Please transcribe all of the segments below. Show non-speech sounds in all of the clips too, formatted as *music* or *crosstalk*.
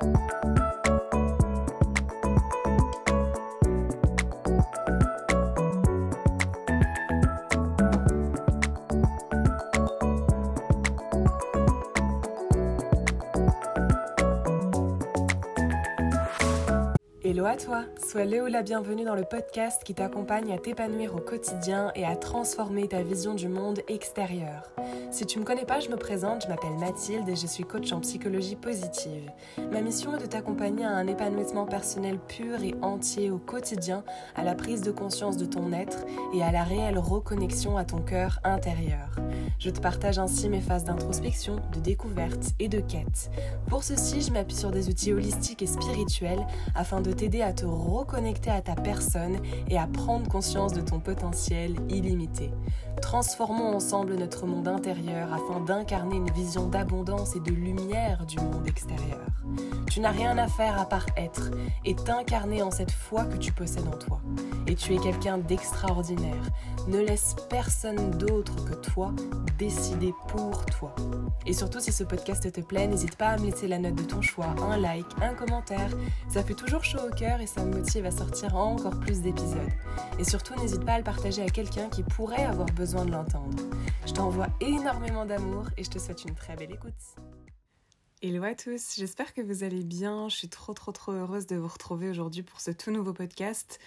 Hello à toi, sois le ou la bienvenue dans le podcast qui t'accompagne à t'épanouir au quotidien et à transformer ta vision du monde extérieur. Si tu me connais pas, je me présente, je m'appelle Mathilde et je suis coach en psychologie positive. Ma mission est de t'accompagner à un épanouissement personnel pur et entier au quotidien, à la prise de conscience de ton être et à la réelle reconnexion à ton cœur intérieur. Je te partage ainsi mes phases d'introspection, de découverte et de quête. Pour ceci, je m'appuie sur des outils holistiques et spirituels afin de t'aider à te reconnecter à ta personne et à prendre conscience de ton potentiel illimité. Transformons ensemble notre monde intérieur afin d'incarner une vision d'abondance et de lumière du monde extérieur. Tu n'as rien à faire à part être et t'incarner en cette foi que tu possèdes en toi. Et tu es quelqu'un d'extraordinaire. Ne laisse personne d'autre que toi décider pour toi. Et surtout, si ce podcast te plaît, n'hésite pas à me laisser la note de ton choix, un like, un commentaire. Ça fait toujours chaud au cœur et ça me motive à sortir encore plus d'épisodes. Et surtout, n'hésite pas à le partager à quelqu'un qui pourrait avoir besoin de l'entendre. Je t'envoie énormément d'amour et je te souhaite une très belle écoute. Hello à tous, j'espère que vous allez bien. Je suis trop trop trop heureuse de vous retrouver aujourd'hui pour ce tout nouveau podcast.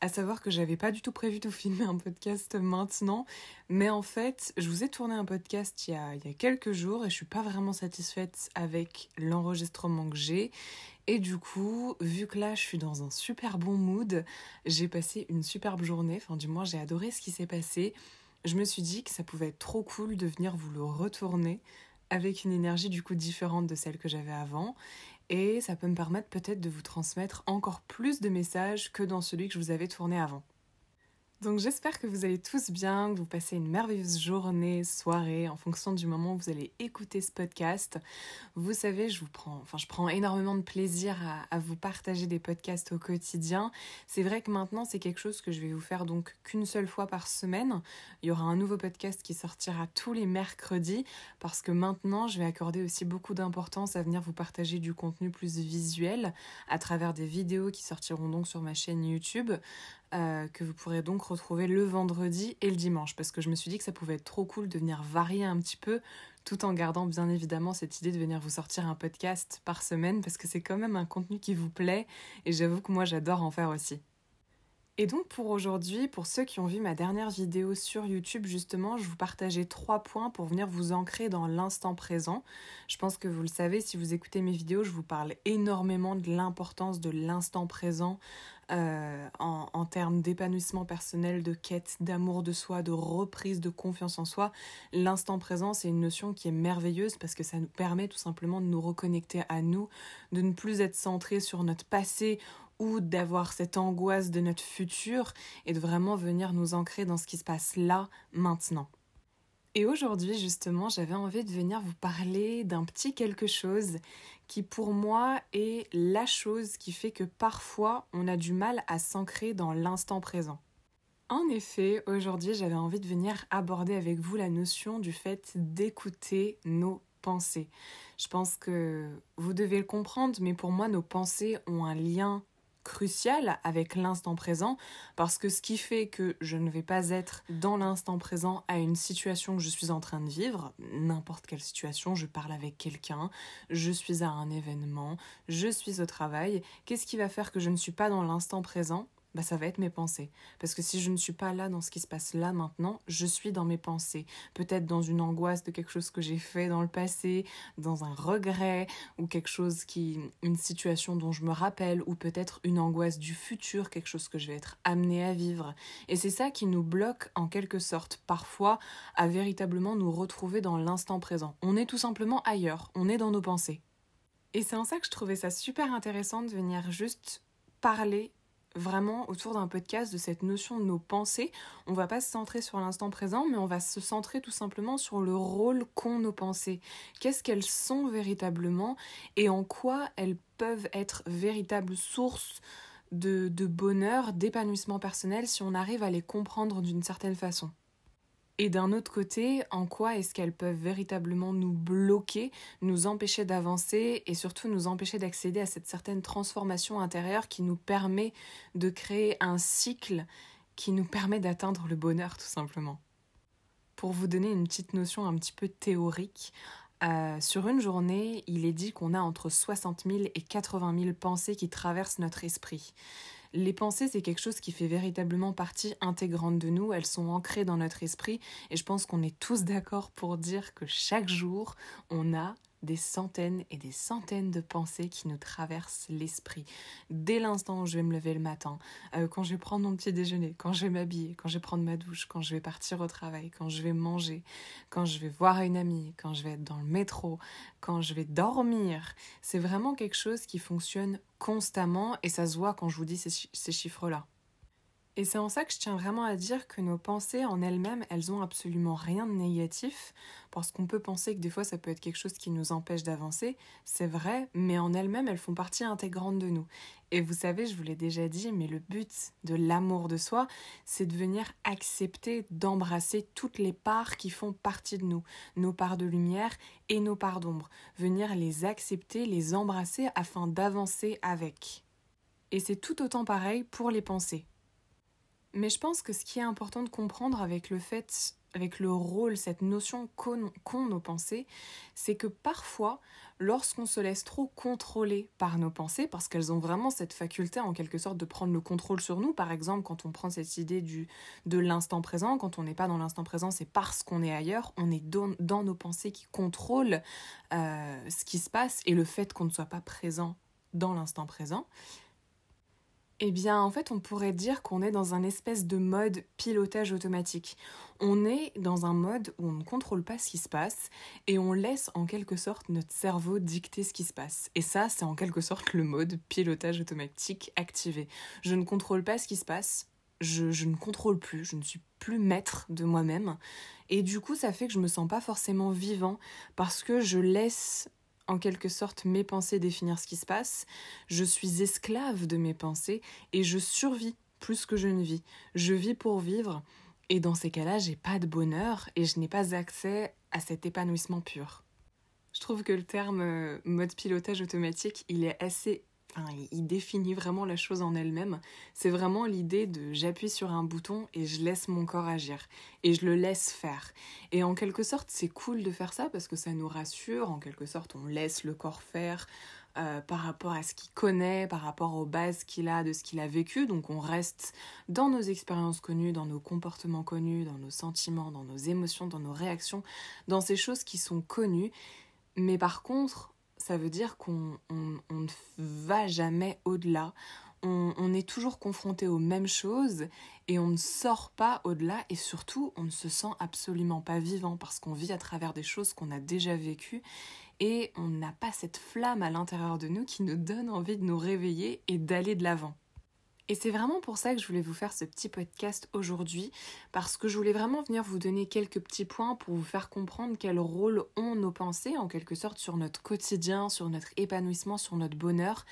À savoir que j'avais pas du tout prévu de filmer un podcast maintenant, mais en fait, je vous ai tourné un podcast il y a, il y a quelques jours et je suis pas vraiment satisfaite avec l'enregistrement que j'ai. Et du coup, vu que là je suis dans un super bon mood, j'ai passé une superbe journée, enfin du moins j'ai adoré ce qui s'est passé. Je me suis dit que ça pouvait être trop cool de venir vous le retourner avec une énergie du coup différente de celle que j'avais avant et ça peut me permettre peut-être de vous transmettre encore plus de messages que dans celui que je vous avais tourné avant. Donc j'espère que vous allez tous bien, que vous passez une merveilleuse journée, soirée, en fonction du moment où vous allez écouter ce podcast. Vous savez, je vous prends, enfin je prends énormément de plaisir à, vous partager des podcasts au quotidien. C'est vrai que maintenant c'est quelque chose que je vais vous faire donc qu'une seule fois par semaine. Il y aura un nouveau podcast qui sortira tous les mercredis parce que maintenant je vais accorder aussi beaucoup d'importance à venir vous partager du contenu plus visuel à travers des vidéos qui sortiront donc sur ma chaîne YouTube. Euh, que vous pourrez donc retrouver le vendredi et le dimanche parce que je me suis dit que ça pouvait être trop cool de venir varier un petit peu tout en gardant bien évidemment cette idée de venir vous sortir un podcast par semaine parce que c'est quand même un contenu qui vous plaît et j'avoue que moi j'adore en faire aussi. Et donc pour aujourd'hui, pour ceux qui ont vu ma dernière vidéo sur YouTube, justement, je vous partageais trois points pour venir vous ancrer dans l'instant présent. Je pense que vous le savez, si vous écoutez mes vidéos, je vous parle énormément de l'importance de l'instant présent euh, en, en termes d'épanouissement personnel, de quête, d'amour de soi, de reprise de confiance en soi. L'instant présent, c'est une notion qui est merveilleuse parce que ça nous permet tout simplement de nous reconnecter à nous, de ne plus être centré sur notre passé ou d'avoir cette angoisse de notre futur et de vraiment venir nous ancrer dans ce qui se passe là, maintenant. Et aujourd'hui, justement, j'avais envie de venir vous parler d'un petit quelque chose qui, pour moi, est la chose qui fait que parfois, on a du mal à s'ancrer dans l'instant présent. En effet, aujourd'hui, j'avais envie de venir aborder avec vous la notion du fait d'écouter nos pensées. Je pense que vous devez le comprendre, mais pour moi, nos pensées ont un lien crucial avec l'instant présent parce que ce qui fait que je ne vais pas être dans l'instant présent à une situation que je suis en train de vivre, n'importe quelle situation, je parle avec quelqu'un, je suis à un événement, je suis au travail, qu'est-ce qui va faire que je ne suis pas dans l'instant présent? Bah, ça va être mes pensées. Parce que si je ne suis pas là dans ce qui se passe là maintenant, je suis dans mes pensées. Peut-être dans une angoisse de quelque chose que j'ai fait dans le passé, dans un regret, ou quelque chose qui. une situation dont je me rappelle, ou peut-être une angoisse du futur, quelque chose que je vais être amenée à vivre. Et c'est ça qui nous bloque en quelque sorte parfois à véritablement nous retrouver dans l'instant présent. On est tout simplement ailleurs, on est dans nos pensées. Et c'est en ça que je trouvais ça super intéressant de venir juste parler vraiment autour d'un podcast de cette notion de nos pensées. On va pas se centrer sur l'instant présent, mais on va se centrer tout simplement sur le rôle qu'ont nos pensées. Qu'est-ce qu'elles sont véritablement et en quoi elles peuvent être véritables sources de, de bonheur, d'épanouissement personnel si on arrive à les comprendre d'une certaine façon. Et d'un autre côté, en quoi est-ce qu'elles peuvent véritablement nous bloquer, nous empêcher d'avancer et surtout nous empêcher d'accéder à cette certaine transformation intérieure qui nous permet de créer un cycle qui nous permet d'atteindre le bonheur tout simplement. Pour vous donner une petite notion un petit peu théorique, euh, sur une journée, il est dit qu'on a entre 60 000 et 80 000 pensées qui traversent notre esprit. Les pensées, c'est quelque chose qui fait véritablement partie intégrante de nous, elles sont ancrées dans notre esprit. Et je pense qu'on est tous d'accord pour dire que chaque jour, on a des centaines et des centaines de pensées qui nous traversent l'esprit. Dès l'instant où je vais me lever le matin, euh, quand je vais prendre mon petit déjeuner, quand je vais m'habiller, quand je vais prendre ma douche, quand je vais partir au travail, quand je vais manger, quand je vais voir une amie, quand je vais être dans le métro, quand je vais dormir. C'est vraiment quelque chose qui fonctionne constamment et ça se voit quand je vous dis ces chiffres-là. Et c'est en ça que je tiens vraiment à dire que nos pensées en elles-mêmes, elles ont absolument rien de négatif, parce qu'on peut penser que des fois ça peut être quelque chose qui nous empêche d'avancer, c'est vrai, mais en elles-mêmes, elles font partie intégrante de nous. Et vous savez, je vous l'ai déjà dit, mais le but de l'amour de soi, c'est de venir accepter, d'embrasser toutes les parts qui font partie de nous, nos parts de lumière et nos parts d'ombre, venir les accepter, les embrasser afin d'avancer avec. Et c'est tout autant pareil pour les pensées. Mais je pense que ce qui est important de comprendre avec le fait, avec le rôle, cette notion qu'ont nos pensées, c'est que parfois, lorsqu'on se laisse trop contrôler par nos pensées, parce qu'elles ont vraiment cette faculté en quelque sorte de prendre le contrôle sur nous, par exemple quand on prend cette idée du, de l'instant présent, quand on n'est pas dans l'instant présent, c'est parce qu'on est ailleurs, on est dans, nos pensées qui contrôlent euh, ce qui se passe et le fait qu'on ne soit pas présent dans l'instant présent, eh bien, en fait, on pourrait dire qu'on est dans un espèce de mode pilotage automatique. On est dans un mode où on ne contrôle pas ce qui se passe et on laisse en quelque sorte notre cerveau dicter ce qui se passe. Et ça, c'est en quelque sorte le mode pilotage automatique activé. Je ne contrôle pas ce qui se passe, je, ne contrôle plus, je ne suis plus maître de moi-même. Et du coup, ça fait que je me sens pas forcément vivant parce que je laisse en quelque sorte mes pensées définir ce qui se passe, je suis esclave de mes pensées et je survis plus que je ne vis. Je vis pour vivre et dans ces cas-là, j'ai pas de bonheur et je n'ai pas accès à cet épanouissement pur. Je trouve que le terme euh, mode pilotage automatique, il est assez il définit vraiment la chose en elle-même. C'est vraiment l'idée de j'appuie sur un bouton et je laisse mon corps agir. Et je le laisse faire. Et en quelque sorte, c'est cool de faire ça parce que ça nous rassure. En quelque sorte, on laisse le corps faire euh, par rapport à ce qu'il connaît, par rapport aux bases qu'il a de ce qu'il a vécu. Donc on reste dans nos expériences connues, dans nos comportements connus, dans nos sentiments, dans nos émotions, dans nos réactions, dans ces choses qui sont connues. Mais par contre, ça veut dire qu'on ne va jamais au-delà. On, est toujours confronté aux mêmes choses et on ne sort pas au-delà et surtout on ne se sent absolument pas vivant parce qu'on vit à travers des choses qu'on a déjà vécues et on n'a pas cette flamme à l'intérieur de nous qui nous donne envie de nous réveiller et d'aller de l'avant. Et c'est vraiment pour ça que je voulais vous faire ce petit podcast aujourd'hui, parce que je voulais vraiment venir vous donner quelques petits points pour vous faire comprendre quel rôle ont nos pensées, en quelque sorte, sur notre quotidien, sur notre épanouissement, sur notre bonheur,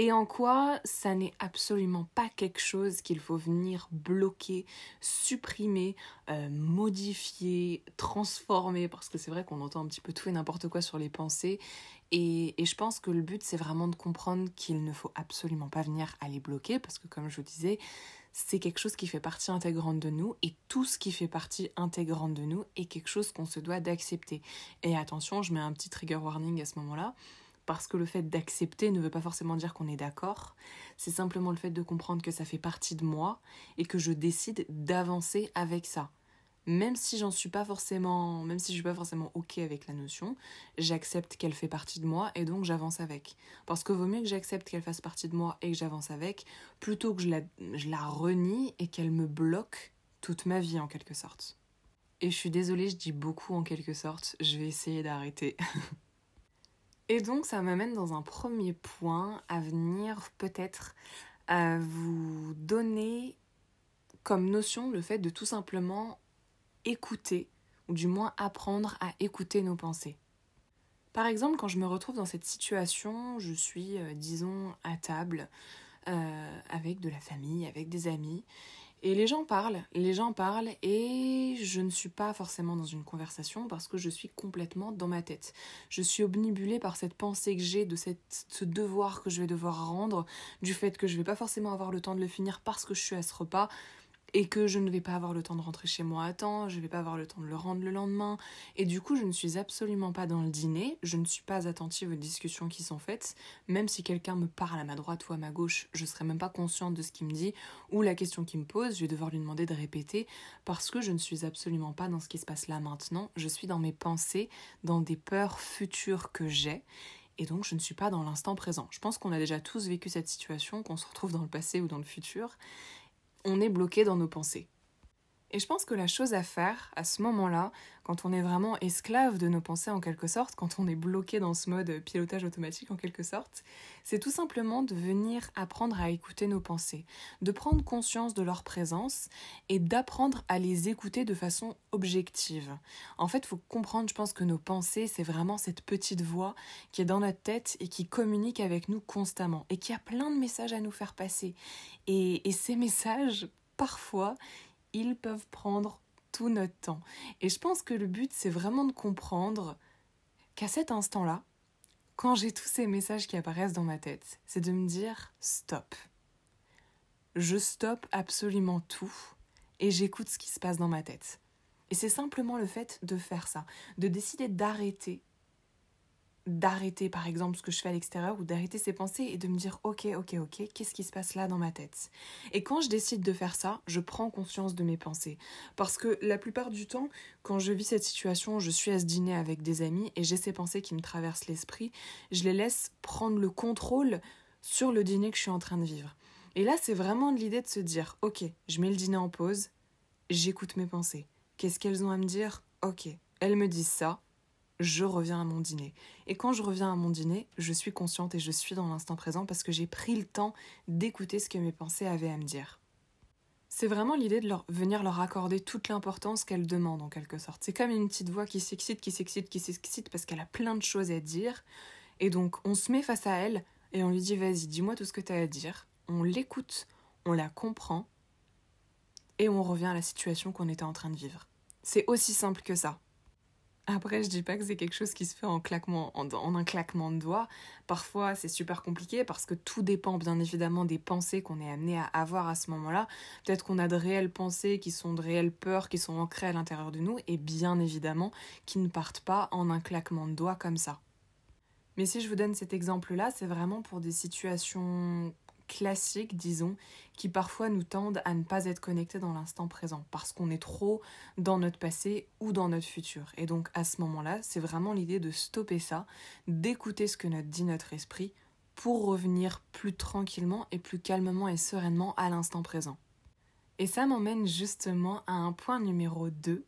et en quoi ça n'est absolument pas quelque chose qu'il faut venir bloquer, supprimer, euh, modifier, transformer, parce que c'est vrai qu'on entend un petit peu tout et n'importe quoi sur les pensées, et, je pense que le but, c'est vraiment de comprendre qu'il ne faut absolument pas venir à les bloquer, parce que comme je vous disais, c'est quelque chose qui fait partie intégrante de nous, et tout ce qui fait partie intégrante de nous est quelque chose qu'on se doit d'accepter. Et attention, je mets un petit trigger warning à ce moment-là, parce que le fait d'accepter ne veut pas forcément dire qu'on est d'accord, c'est simplement le fait de comprendre que ça fait partie de moi, et que je décide d'avancer avec ça même si j'en suis pas forcément, même si je suis pas forcément ok avec la notion, j'accepte qu'elle fait partie de moi et donc j'avance avec. Parce que vaut mieux que j'accepte qu'elle fasse partie de moi et que j'avance avec, plutôt que je la, je la renie et qu'elle me bloque toute ma vie en quelque sorte. Et je suis désolée, je dis beaucoup en quelque sorte, je vais essayer d'arrêter. *laughs* et donc ça m'amène dans un premier point à venir peut-être à vous donner comme notion le fait de tout simplement écouter, ou du moins apprendre à écouter nos pensées. Par exemple, quand je me retrouve dans cette situation, je suis, euh, disons, à table euh, avec de la famille, avec des amis, Et les gens parlent, les gens parlent et je ne suis pas forcément dans une conversation parce que je suis complètement dans ma tête. Je suis obnubilée par cette pensée que j'ai de cette, ce devoir que je vais devoir rendre, du fait que je vais pas forcément avoir le temps de le finir parce que je suis à ce repas, et que je ne vais pas avoir le temps de rentrer chez moi à temps, je ne vais pas avoir le temps de le rendre le lendemain, et du coup je ne suis absolument pas dans le dîner, je ne suis pas attentive aux discussions qui sont faites, même si quelqu'un me parle à ma droite ou à ma gauche, je ne serai même pas consciente de ce qu'il me dit, ou la question qu'il me pose, je vais devoir lui demander de répéter, parce que je ne suis absolument pas dans ce qui se passe là maintenant, je suis dans mes pensées, dans des peurs futures que j'ai, et donc je ne suis pas dans l'instant présent. Je pense qu'on a déjà tous vécu cette situation, qu'on se retrouve dans le passé ou dans le futur, on est bloqué dans nos pensées. Et je pense que la chose à faire à ce moment-là, quand on est vraiment esclave de nos pensées en quelque sorte, quand on est bloqué dans ce mode pilotage automatique en quelque sorte, c'est tout simplement de venir apprendre à écouter nos pensées, de prendre conscience de leur présence et d'apprendre à les écouter de façon objective. En fait, il faut comprendre, je pense que nos pensées, c'est vraiment cette petite voix qui est dans notre tête et qui communique avec nous constamment et qui a plein de messages à nous faire passer. Et, et ces messages, parfois, ils peuvent prendre tout notre temps. Et je pense que le but, c'est vraiment de comprendre qu'à cet instant-là, quand j'ai tous ces messages qui apparaissent dans ma tête, c'est de me dire stop. Je stoppe absolument tout et j'écoute ce qui se passe dans ma tête. Et c'est simplement le fait de faire ça, de décider d'arrêter d'arrêter par exemple ce que je fais à l'extérieur ou d'arrêter ces pensées et de me dire ok ok ok qu'est-ce qui se passe là dans ma tête? Et quand je décide de faire ça je prends conscience de mes pensées. Parce que la plupart du temps quand je vis cette situation je suis à ce dîner avec des amis et j'ai ces pensées qui me traversent l'esprit. Je les laisse prendre le contrôle sur le dîner que je suis en train de vivre. Et là c'est vraiment l'idée de se dire ok je mets le dîner en pause j'écoute mes pensées. Qu'est-ce qu'elles ont à me dire? Ok elles me disent ça je reviens à mon dîner. Et quand je reviens à mon dîner, je suis consciente et je suis dans l'instant présent parce que j'ai pris le temps d'écouter ce que mes pensées avaient à me dire. C'est vraiment l'idée de leur, venir leur accorder toute l'importance qu'elles demandent en quelque sorte. C'est comme une petite voix qui s'excite, qui s'excite, qui s'excite parce qu'elle a plein de choses à dire. Et donc on se met face à elle et on lui dit vas-y, dis-moi tout ce que tu as à dire. On l'écoute, on la comprend et on revient à la situation qu'on était en train de vivre. C'est aussi simple que ça. Après, je dis pas que c'est quelque chose qui se fait en, claquement, en, un claquement de doigts. Parfois, c'est super compliqué parce que tout dépend bien évidemment des pensées qu'on est amené à avoir à ce moment-là. Peut-être qu'on a de réelles pensées qui sont de réelles peurs qui sont ancrées à l'intérieur de nous et bien évidemment qui ne partent pas en un claquement de doigts comme ça. Mais si je vous donne cet exemple-là, c'est vraiment pour des situations classiques, disons, qui parfois nous tendent à ne pas être connectés dans l'instant présent, parce qu'on est trop dans notre passé ou dans notre futur. Et donc à ce moment-là, c'est vraiment l'idée de stopper ça, d'écouter ce que notre dit notre esprit, pour revenir plus tranquillement et plus calmement et sereinement à l'instant présent. Et ça m'emmène justement à un point numéro 2,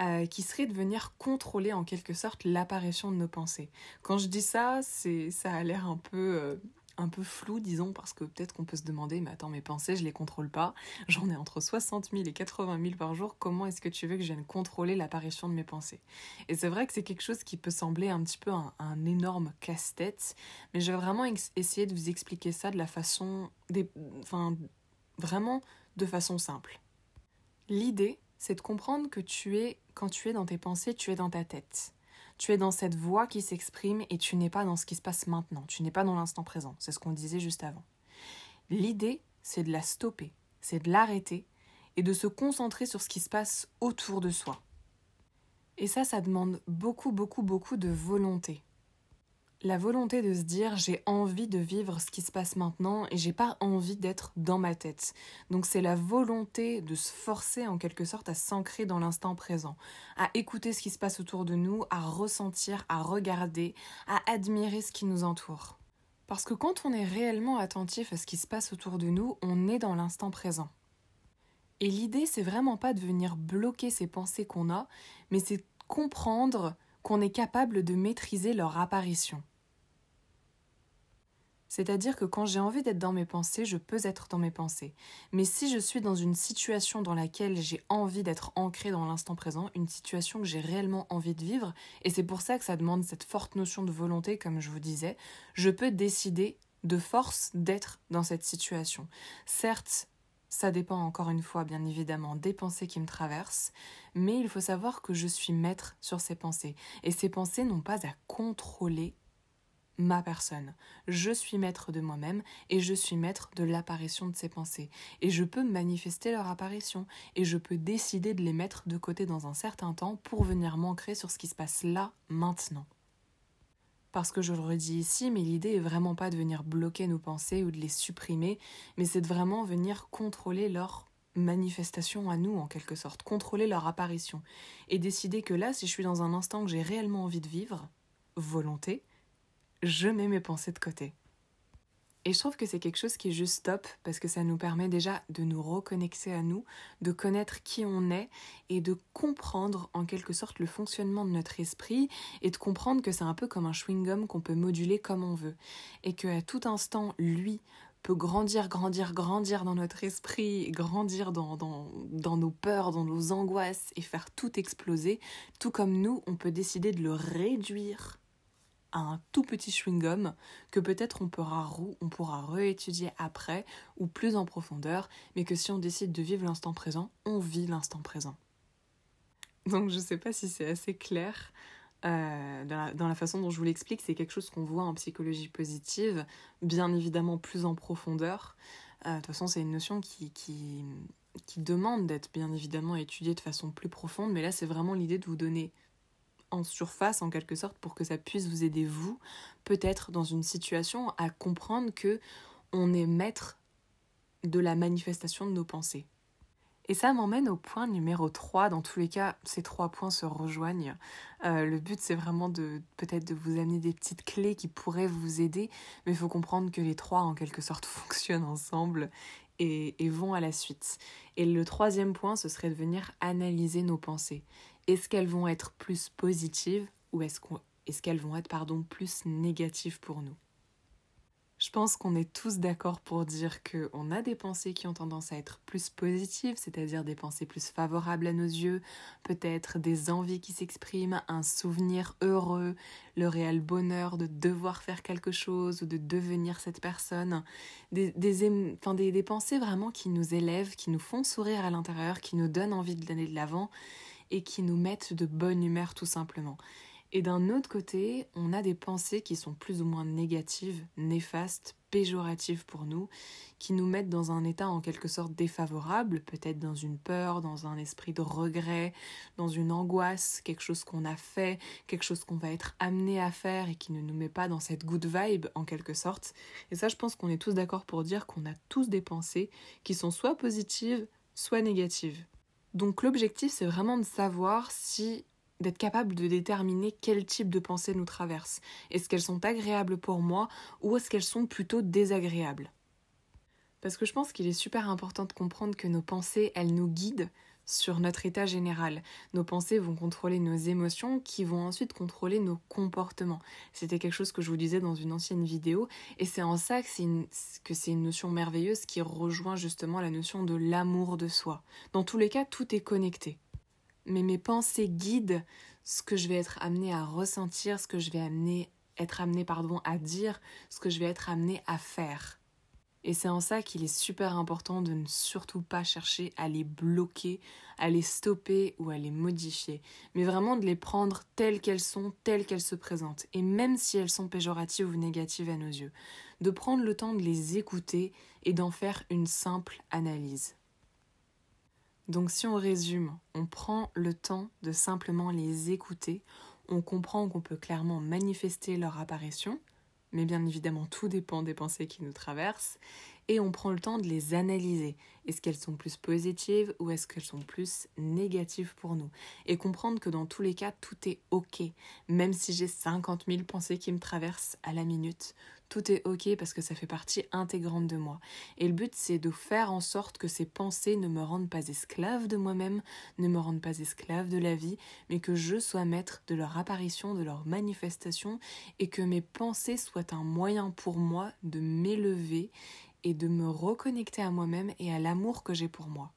euh, qui serait de venir contrôler en quelque sorte l'apparition de nos pensées. Quand je dis ça, c'est ça a l'air un peu euh, un peu flou, disons, parce que peut-être qu'on peut se demander, mais attends, mes pensées, je les contrôle pas. J'en ai entre 60 000 et 80 000 par jour. Comment est-ce que tu veux que je vienne contrôler l'apparition de mes pensées? Et c'est vrai que c'est quelque chose qui peut sembler un petit peu un, énorme casse-tête, mais je vais vraiment essayer de vous expliquer ça de la façon, enfin, vraiment de façon simple. L'idée, c'est de comprendre que tu es, quand tu es dans tes pensées, tu es dans ta tête. Tu es dans cette voix qui s'exprime et tu n'es pas dans ce qui se passe maintenant, tu n'es pas dans l'instant présent, c'est ce qu'on disait juste avant. L'idée, c'est de la stopper, c'est de l'arrêter et de se concentrer sur ce qui se passe autour de soi. Et ça, ça demande beaucoup, beaucoup, beaucoup de volonté la volonté de se dire j'ai envie de vivre ce qui se passe maintenant et j'ai pas envie d'être dans ma tête. Donc c'est la volonté de se forcer en quelque sorte à s'ancrer dans l'instant présent, à écouter ce qui se passe autour de nous, à ressentir, à regarder, à admirer ce qui nous entoure. Parce que quand on est réellement attentif à ce qui se passe autour de nous, on est dans l'instant présent. Et l'idée c'est vraiment pas de venir bloquer ces pensées qu'on a, mais c'est comprendre qu'on est capable de maîtriser leur apparition. C'est-à-dire que quand j'ai envie d'être dans mes pensées, je peux être dans mes pensées. Mais si je suis dans une situation dans laquelle j'ai envie d'être ancrée dans l'instant présent, une situation que j'ai réellement envie de vivre, et c'est pour ça que ça demande cette forte notion de volonté, comme je vous disais, je peux décider de force d'être dans cette situation. Certes, Ça dépend encore une fois, bien évidemment, des pensées qui me traversent, mais il faut savoir que je suis maître sur ces pensées. Et ces pensées n'ont pas à contrôler ma personne. Je suis maître de moi-même et je suis maître de l'apparition de ces pensées. Et je peux manifester leur apparition et je peux décider de les mettre de côté dans un certain temps pour venir m'ancrer sur ce qui se passe là, maintenant. Parce que je le redis ici, mais l'idée est vraiment pas de venir bloquer nos pensées ou de les supprimer, mais c'est de vraiment venir contrôler leur manifestation à nous en quelque sorte, contrôler leur apparition et décider que là, si je suis dans un instant que j'ai réellement envie de vivre, volonté, je mets mes pensées de côté. Et je trouve que c'est quelque chose qui est juste top parce que ça nous permet déjà de nous reconnecter à nous, de connaître qui on est et de comprendre en quelque sorte le fonctionnement de notre esprit et de comprendre que c'est un peu comme un chewing-gum qu'on peut moduler comme on veut. Et qu'à tout instant, lui peut grandir, grandir, grandir dans notre esprit, grandir dans, dans nos peurs, dans nos angoisses et faire tout exploser, tout comme nous, on peut décider de le réduire un tout petit chewing-gum que peut-être on pourra, on pourra réétudier après ou plus en profondeur, mais que si on décide de vivre l'instant présent, on vit l'instant présent. Donc je ne sais pas si c'est assez clair. Euh, dans, la, façon dont je vous l'explique, c'est quelque chose qu'on voit en psychologie positive, bien évidemment plus en profondeur. Euh, de toute façon, c'est une notion qui, qui, qui demande d'être bien évidemment étudiée de façon plus profonde, mais là, c'est vraiment l'idée de vous donner en surface en quelque sorte pour que ça puisse vous aider vous peut-être dans une situation à comprendre que on est maître de la manifestation de nos pensées. Et ça m'emmène au point numéro 3. Dans tous les cas, ces trois points se rejoignent. Euh, le but, c'est vraiment de peut-être de vous amener des petites clés qui pourraient vous aider, mais il faut comprendre que les trois, en quelque sorte, *laughs* fonctionnent ensemble et, et vont à la suite. Et le troisième point, ce serait de venir analyser nos pensées. Est-ce qu'elles vont être plus positives ou est-ce qu'elles vont être pardon, plus négatives pour nous? Je pense qu'on est tous d'accord pour dire qu'on a des pensées qui ont tendance à être plus positives, c'est-à-dire des pensées plus favorables à nos yeux, peut-être des envies qui s'expriment, un souvenir heureux, le réel bonheur de devoir faire quelque chose ou de devenir cette personne, des, des, des pensées vraiment qui nous élèvent, qui nous font sourire à l'intérieur, qui nous donnent envie d'aller de l'avant et qui nous mettent de bonne humeur tout simplement. Et d'un autre côté, on a des pensées qui sont plus ou moins négatives, néfastes, péjoratives pour nous, qui nous mettent dans un état en quelque sorte défavorable, peut-être dans une peur, dans un esprit de regret, dans une angoisse, quelque chose qu'on a fait, quelque chose qu'on va être amené à faire et qui ne nous met pas dans cette good vibe en quelque sorte. Et ça, je pense qu'on est tous d'accord pour dire qu'on a tous des pensées qui sont soit positives, soit négatives. Donc l'objectif, c'est vraiment de savoir si d'être capable de déterminer quel type de pensée nous traverse. Est-ce qu'elles sont agréables pour moi ou est-ce qu'elles sont plutôt désagréables? Parce que je pense qu'il est super important de comprendre que nos pensées, elles nous guident sur notre état général. Nos pensées vont contrôler nos émotions qui vont ensuite contrôler nos comportements. C'était quelque chose que je vous disais dans une ancienne vidéo et c'est en ça que c'est une, une notion merveilleuse qui rejoint justement la notion de l'amour de soi. Dans tous les cas, tout est connecté. Mais mes pensées guident ce que je vais être amené à ressentir, ce que je vais être amené pardon, à dire, ce que je vais être amené à faire. Et c'est en ça qu'il est super important de ne surtout pas chercher à les bloquer, à les stopper ou à les modifier, mais vraiment de les prendre telles qu'elles sont, telles qu'elles se présentent, et même si elles sont péjoratives ou négatives à nos yeux, de prendre le temps de les écouter et d'en faire une simple analyse. Donc si on résume, on prend le temps de simplement les écouter, on comprend qu'on peut clairement manifester leur apparition, mais bien évidemment tout dépend des pensées qui nous traversent, et on prend le temps de les analyser. Est-ce qu'elles sont plus positives ou est-ce qu'elles sont plus négatives pour nous? Et comprendre que dans tous les cas, tout est OK. Même si j'ai 50 000 pensées qui me traversent à la minute, tout est ok parce que ça fait partie intégrante de moi. Et le but, c'est de faire en sorte que ces pensées ne me rendent pas esclave de moi-même, ne me rendent pas esclave de la vie, mais que je sois maître de leur apparition, de leur manifestation, et que mes pensées soient un moyen pour moi de m'élever et de me reconnecter à moi-même et à l'amour que j'ai pour moi.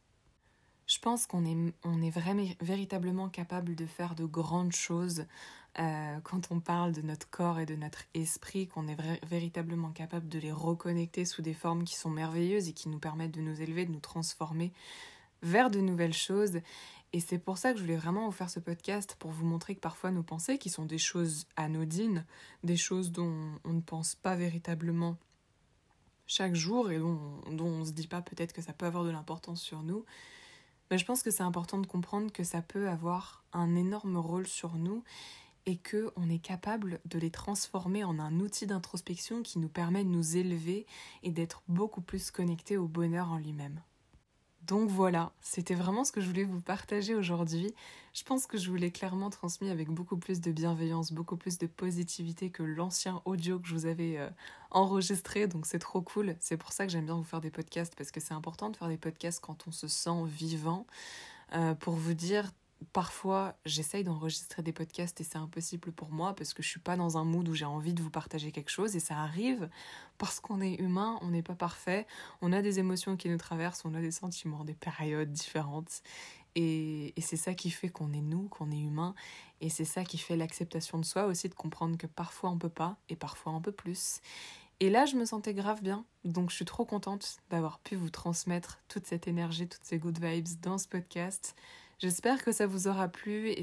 Je pense qu'on est, on est vraiment, véritablement capable de faire de grandes choses euh, quand on parle de notre corps et de notre esprit, qu'on est véritablement capable de les reconnecter sous des formes qui sont merveilleuses et qui nous permettent de nous élever, de nous transformer vers de nouvelles choses. Et c'est pour ça que je voulais vraiment vous faire ce podcast, pour vous montrer que parfois nos pensées, qui sont des choses anodines, des choses dont on ne pense pas véritablement chaque jour et dont, on ne se dit pas peut-être que ça peut avoir de l'importance sur nous, mais je pense que c'est important de comprendre que ça peut avoir un énorme rôle sur nous et que on est capable de les transformer en un outil d'introspection qui nous permet de nous élever et d'être beaucoup plus connectés au bonheur en lui-même. Donc voilà, c'était vraiment ce que je voulais vous partager aujourd'hui. Je pense que je vous l'ai clairement transmis avec beaucoup plus de bienveillance, beaucoup plus de positivité que l'ancien audio que je vous avais euh, enregistré, donc c'est trop cool. C'est pour ça que j'aime bien vous faire des podcasts, parce que c'est important de faire des podcasts quand on se sent vivant, euh, pour vous dire parfois j'essaye d'enregistrer des podcasts et c'est impossible pour moi parce que je suis pas dans un mood où j'ai envie de vous partager quelque chose et ça arrive parce qu'on est humain, on n'est pas parfait, on a des émotions qui nous traversent, on a des sentiments, des périodes différentes et, c'est ça qui fait qu'on est nous, qu'on est humain et c'est ça qui fait l'acceptation de soi aussi de comprendre que parfois on peut pas et parfois on peut plus. Et là, je me sentais grave bien, donc je suis trop contente d'avoir pu vous transmettre toute cette énergie, toutes ces good vibes dans ce podcast. J'espère que ça vous aura plu.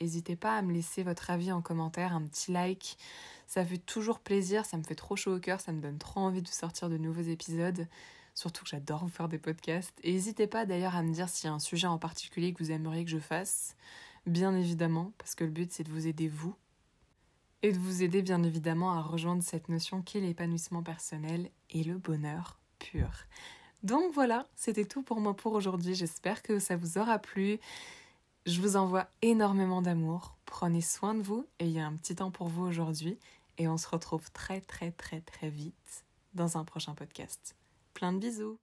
N'hésitez pas à me laisser votre avis en commentaire, un petit like. Ça fait toujours plaisir, ça me fait trop chaud au cœur, ça me donne trop envie de sortir de nouveaux épisodes. Surtout que j'adore vous faire des podcasts. Et n'hésitez pas d'ailleurs à me dire s'il y a un sujet en particulier que vous aimeriez que je fasse. Bien évidemment, parce que le but c'est de vous aider vous. Et de vous aider bien évidemment à rejoindre cette notion qu'est l'épanouissement personnel et le bonheur pur. Donc voilà, c'était tout pour moi pour aujourd'hui. J'espère que ça vous aura plu. Je vous envoie énormément d'amour. Prenez soin de vous et il y a un petit temps pour vous aujourd'hui. Et on se retrouve très très très très vite dans un prochain podcast. Plein de bisous